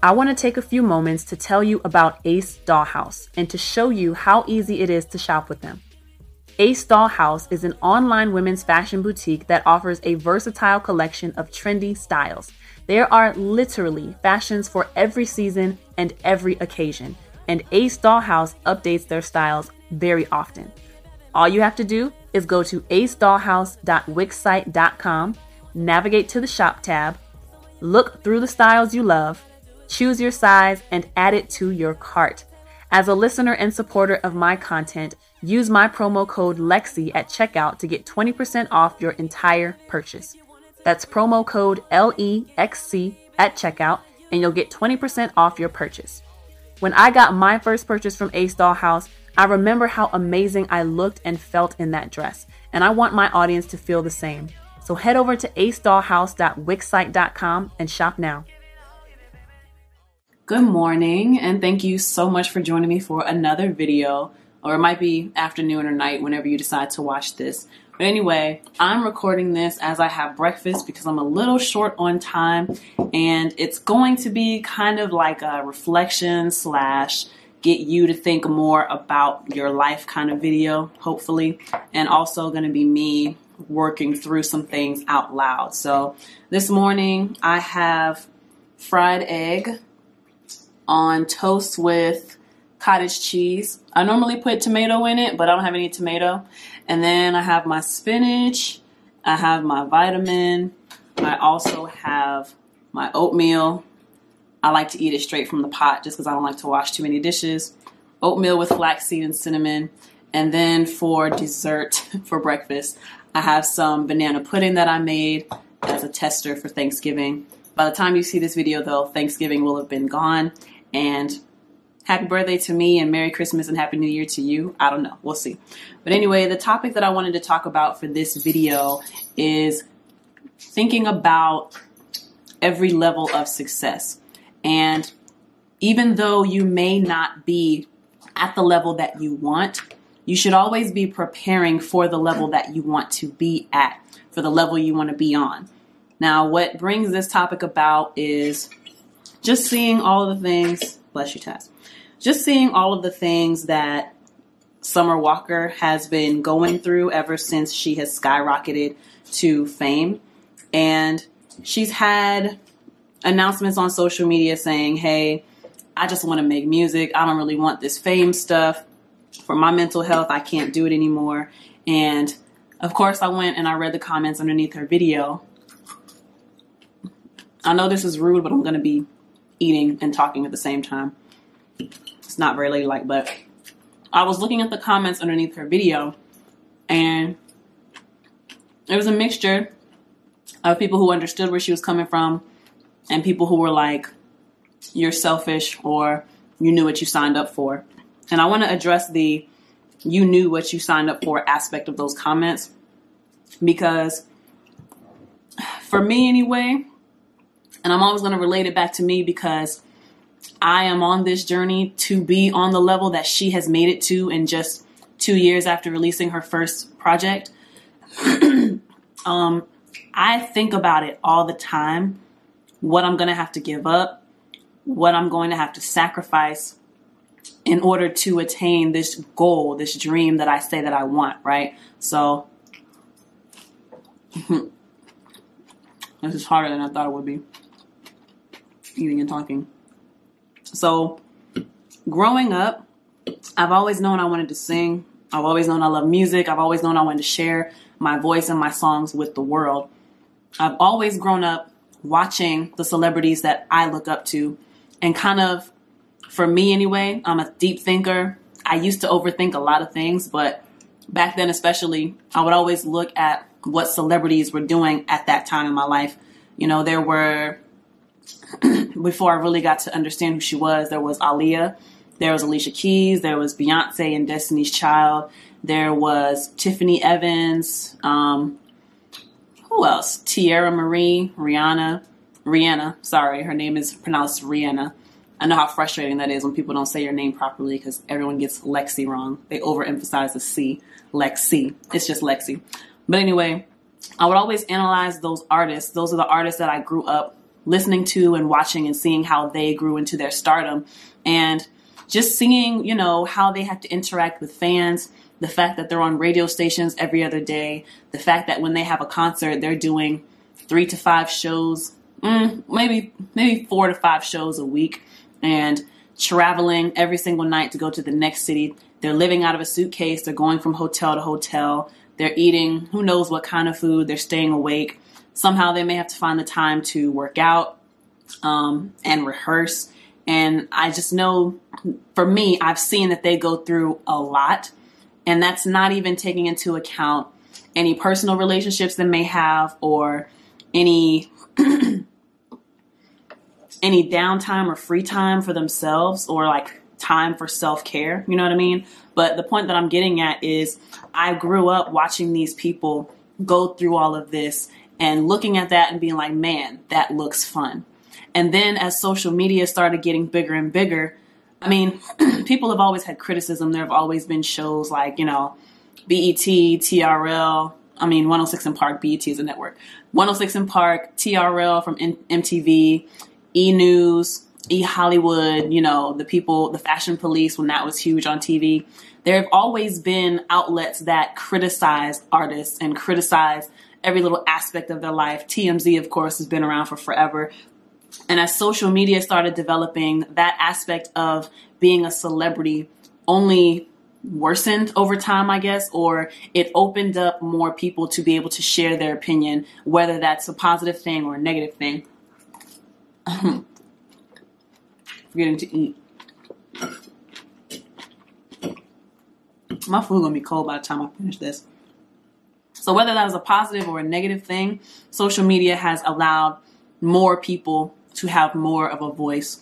I want to take a few moments to tell you about Ace Dollhouse and to show you how easy it is to shop with them. Ace Dollhouse is an online women's fashion boutique that offers a versatile collection of trendy styles. There are literally fashions for every season and every occasion, and Ace Dollhouse updates their styles very often. All you have to do is go to acedollhouse.wixsite.com, navigate to the shop tab, look through the styles you love, choose your size, and add it to your cart. As a listener and supporter of my content, use my promo code LEXI at checkout to get 20% off your entire purchase. That's promo code LEXC at checkout, and you'll get 20% off your purchase. When I got my first purchase from Ace Dollhouse, I remember how amazing I looked and felt in that dress, and I want my audience to feel the same. So head over to acedollhouse.wixsite.com and shop now. Good morning, and thank you so much for joining me for another video, or it might be afternoon or night whenever you decide to watch this. But anyway, I'm recording this as I have breakfast because I'm a little short on time, and it's going to be kind of like a reflection slash get you to think more about your life kind of video, hopefully, and also going to be me working through some things out loud. So this morning I have fried egg on toast with cottage cheese. I normally put tomato in it, but I don't have any tomato. And then I have my spinach, I have my vitamin, I also have my oatmeal. I like to eat it straight from the pot just because I don't like to wash too many dishes. Oatmeal with flaxseed and cinnamon. And then for dessert for breakfast, I have some banana pudding that I made as a tester for Thanksgiving. By the time you see this video though, Thanksgiving will have been gone and happy birthday to me and Merry Christmas and Happy New Year to you. I don't know. We'll see. But anyway, the topic that I wanted to talk about for this video is thinking about every level of success. And even though you may not be at the level that you want, you should always be preparing for the level that you want to be at, for the level you want to be on. Now, what brings this topic about is just seeing all of the things, bless you, Taz, just seeing all of the things that Summer Walker has been going through ever since she has skyrocketed to fame. And she's had announcements on social media saying, hey, I just want to make music. I don't really want this fame stuff. For my mental health, I can't do it anymore. And of course, I went and I read the comments underneath her video. I know this is rude, but I'm going to be eating and talking at the same time. It's not very ladylike, but I was looking at the comments underneath her video and it was a mixture of people who understood where she was coming from and people who were like, you're selfish or you knew what you signed up for. And I want to address the you knew what you signed up for aspect of those comments because for me anyway, and I'm always going to relate it back to me because I am on this journey to be on the level that she has made it to in just two years after releasing her first project. um, I think about it all the time what I'm going to have to give up, what I'm going to have to sacrifice in order to attain this goal, this dream that I say that I want, right? So, this is harder than I thought it would be eating and talking. So, growing up, I've always known I wanted to sing. I've always known I love music. I've always known I wanted to share my voice and my songs with the world. I've always grown up watching the celebrities that I look up to and kind of, for me anyway, I'm a deep thinker. I used to overthink a lot of things, but back then especially, I would always look at what celebrities were doing at that time in my life. You know, there were before I really got to understand who she was, there was Aaliyah, there was Alicia Keys, there was Beyonce and Destiny's Child, there was Tiffany Evans, um, who else? Teairra Marie, Rihanna, Rihanna. Sorry, her name is pronounced Rihanna. I know how frustrating that is when people don't say your name properly because everyone gets Lexi wrong. They overemphasize the C, Lexi. It's just Lexi. But anyway, I would always analyze those artists. Those are the artists that I grew up listening to and watching and seeing how they grew into their stardom and just seeing, you know, how they have to interact with fans, the fact that they're on radio stations every other day, the fact that when they have a concert, they're doing three to five shows, mm, maybe maybe four to five shows a week, and traveling every single night to go to the next city. They're living out of a suitcase. They're going from hotel to hotel. They're eating who knows what kind of food. They're staying awake. Somehow they may have to find the time to work out um, and rehearse. And I just know for me, I've seen that they go through a lot. And that's not even taking into account any personal relationships they may have or any any downtime or free time for themselves or like time for self-care, you know what I mean? But the point that I'm getting at is I grew up watching these people go through all of this and looking at that and being like, "Man, that looks fun." And then as social media started getting bigger and bigger, I mean, people have always had criticism. There have always been shows like, you know, BET, TRL, I mean, 106 & Park, BET is a network. 106 & Park, TRL from MTV, E News, E Hollywood, you know, the people, the Fashion Police when that was huge on TV. There have always been outlets that criticize artists and criticize every little aspect of their life. TMZ, of course, has been around for forever. And as social media started developing, that aspect of being a celebrity only worsened over time, I guess, or it opened up more people to be able to share their opinion, whether that's a positive thing or a negative thing. Forgetting to eat. My food gonna be cold by the time I finish this. So whether that was a positive or a negative thing, social media has allowed more people to have more of a voice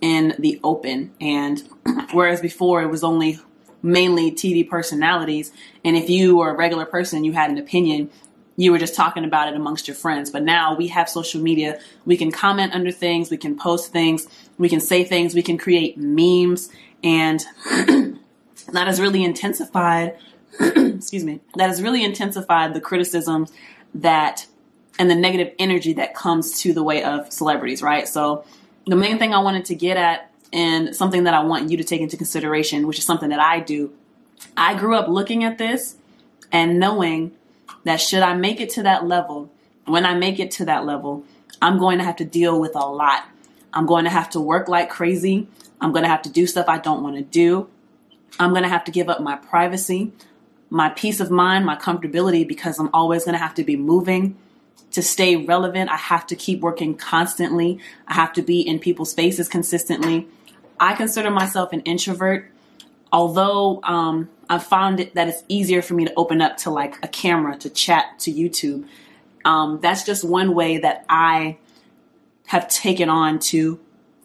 in the open. And whereas before it was only mainly TV personalities, and if you were a regular person, you had an opinion, you were just talking about it amongst your friends. But now we have social media. We can comment under things, we can post things, we can say things, we can create memes, and that has really intensified. excuse me. That has really intensified the criticisms that and the negative energy that comes to the way of celebrities, right? So the main thing I wanted to get at and something that I want you to take into consideration, which is something that I do. I grew up looking at this and knowing that should I make it to that level, when I make it to that level, I'm going to have to deal with a lot. I'm going to have to work like crazy. I'm going to have to do stuff I don't want to do. I'm going to have to give up my privacy, my peace of mind, my comfortability because I'm always going to have to be moving to stay relevant, I have to keep working constantly. I have to be in people's faces consistently. I consider myself an introvert, although um, I've found it that it's easier for me to open up to like a camera, to chat, to YouTube. Um, that's just one way that I have taken on to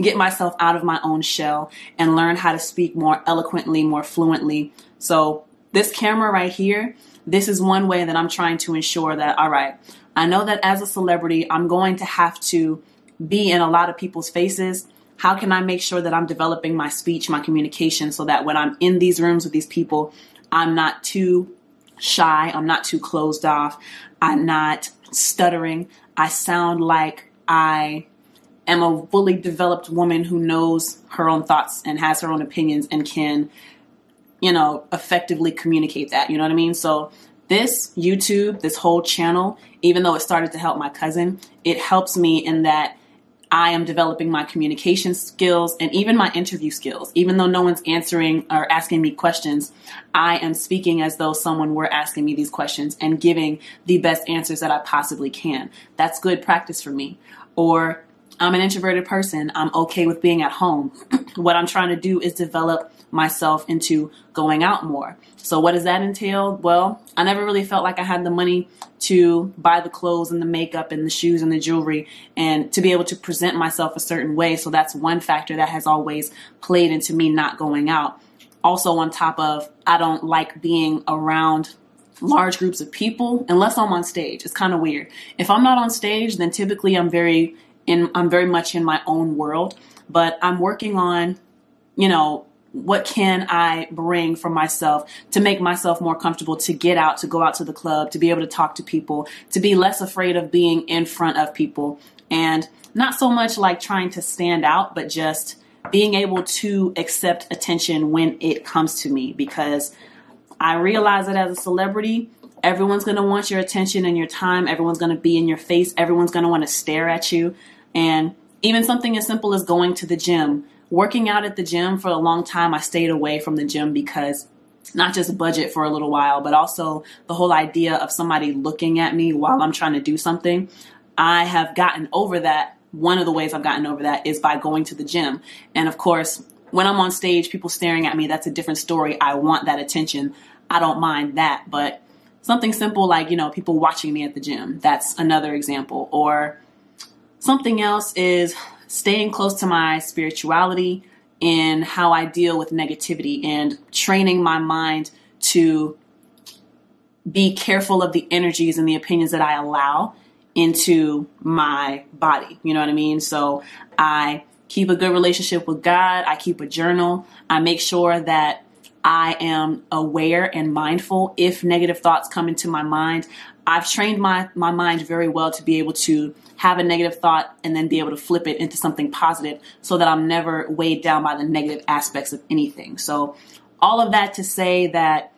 get myself out of my own shell and learn how to speak more eloquently, more fluently. So, this camera right here, this is one way that I'm trying to ensure that, all right, I know that as a celebrity, I'm going to have to be in a lot of people's faces. How can I make sure that I'm developing my speech, my communication, so that when I'm in these rooms with these people, I'm not too shy, I'm not too closed off, I'm not stuttering. I sound like I am a fully developed woman who knows her own thoughts and has her own opinions and can, you know, effectively communicate that. You know what I mean? So this YouTube, this whole channel, even though it started to help my cousin, it helps me in that I am developing my communication skills and even my interview skills. Even though no one's answering or asking me questions, I am speaking as though someone were asking me these questions and giving the best answers that I possibly can. That's good practice for me. Or I'm an introverted person. I'm okay with being at home. what I'm trying to do is develop myself into going out more. So what does that entail? Well, I never really felt like I had the money to buy the clothes and the makeup and the shoes and the jewelry and to be able to present myself a certain way. So that's one factor that has always played into me not going out. Also on top of I don't like being around large groups of people unless I'm on stage. It's kind of weird. If I'm not on stage, then typically I'm very in I'm very much in my own world, but I'm working on, you know, what can I bring for myself to make myself more comfortable to get out, to go out to the club, to be able to talk to people, to be less afraid of being in front of people. And not so much like trying to stand out, but just being able to accept attention when it comes to me because I realize that as a celebrity, everyone's going to want your attention and your time. Everyone's going to be in your face. Everyone's going to want to stare at you. And even something as simple as going to the gym, working out at the gym for a long time, I stayed away from the gym because not just budget for a little while, but also the whole idea of somebody looking at me while I'm trying to do something. I have gotten over that. One of the ways I've gotten over that is by going to the gym. And of course, when I'm on stage, people staring at me, that's a different story. I want that attention. I don't mind that. But something simple like, you know, people watching me at the gym, that's another example. Or something else is staying close to my spirituality in how I deal with negativity and training my mind to be careful of the energies and the opinions that I allow into my body. You know what I mean? So I keep a good relationship with God. I keep a journal. I make sure that I am aware and mindful if negative thoughts come into my mind. I've trained my, my mind very well to be able to have a negative thought and then be able to flip it into something positive so that I'm never weighed down by the negative aspects of anything. So, all of that to say that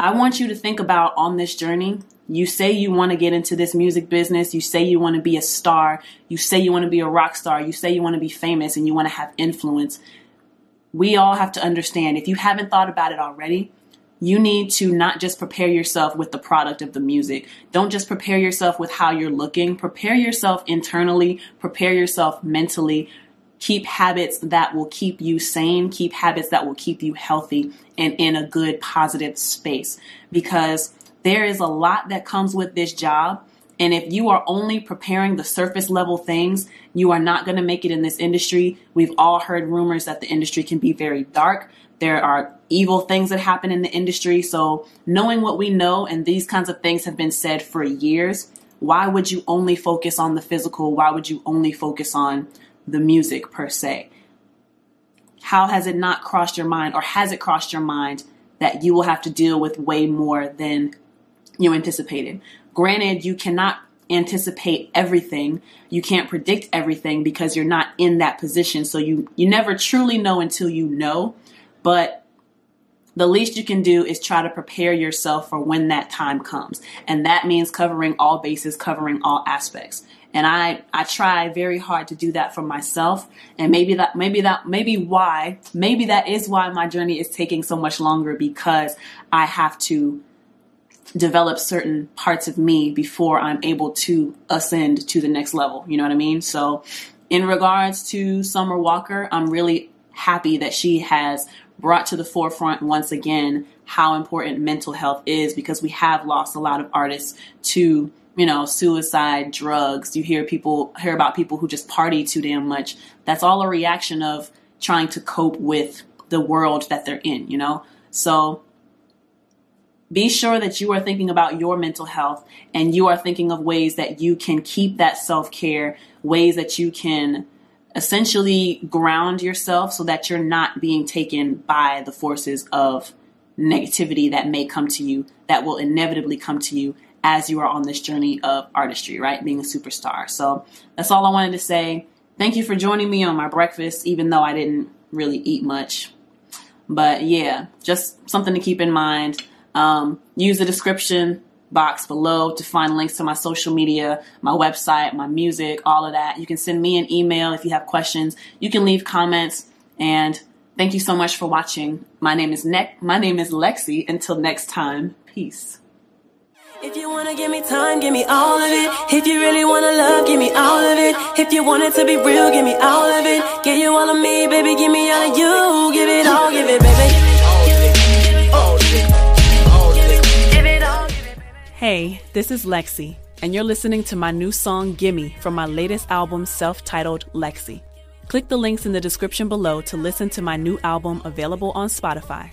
I want you to think about on this journey. You say you want to get into this music business. You say you want to be a star. You say you want to be a rock star. You say you want to be famous and you want to have influence we all have to understand if you haven't thought about it already, you need to not just prepare yourself with the product of the music. Don't just prepare yourself with how you're looking. Prepare yourself internally, prepare yourself mentally. Keep habits that will keep you sane, keep habits that will keep you healthy and in a good, positive space. Because there is a lot that comes with this job and if you are only preparing the surface level things, you are not going to make it in this industry. We've all heard rumors that the industry can be very dark. There are evil things that happen in the industry. So, knowing what we know, and these kinds of things have been said for years, why would you only focus on the physical? Why would you only focus on the music per se? How has it not crossed your mind, or has it crossed your mind that you will have to deal with way more than you anticipated? Granted, you cannot anticipate everything. You can't predict everything because you're not in that position. So you you never truly know until you know. But the least you can do is try to prepare yourself for when that time comes. And that means covering all bases, covering all aspects. And I I try very hard to do that for myself. And maybe that maybe that maybe why maybe that is why my journey is taking so much longer because I have to develop certain parts of me before I'm able to ascend to the next level. You know what I mean? So, in regards to Summer Walker, I'm really happy that she has brought to the forefront once again how important mental health is because we have lost a lot of artists to you know suicide drugs. You hear people hear about people who just party too damn much. That's all a reaction of trying to cope with the world that they're in you know? So be sure that you are thinking about your mental health and you are thinking of ways that you can keep that self care, ways that you can essentially ground yourself so that you're not being taken by the forces of negativity that may come to you, that will inevitably come to you as you are on this journey of artistry, right? Being a superstar. So that's all I wanted to say. Thank you for joining me on my breakfast, even though I didn't really eat much. But yeah, just something to keep in mind. Um, use the description box below to find links to my social media, my website, my music, all of that. You can send me an email if you have questions. You can leave comments and thank you so much for watching. My name is Ne- my name is Lexi. Until next time, peace. If you wanna give me time, give me all of it. If you really wanna love, give me all of it. If you want it to be real, give me all of it. Give you all of me, baby, give me all of you. Give it all, give it, baby. Hey, this is Lexi, and you're listening to my new song Gimme from my latest album self titled Lexi. Click the links in the description below to listen to my new album available on Spotify.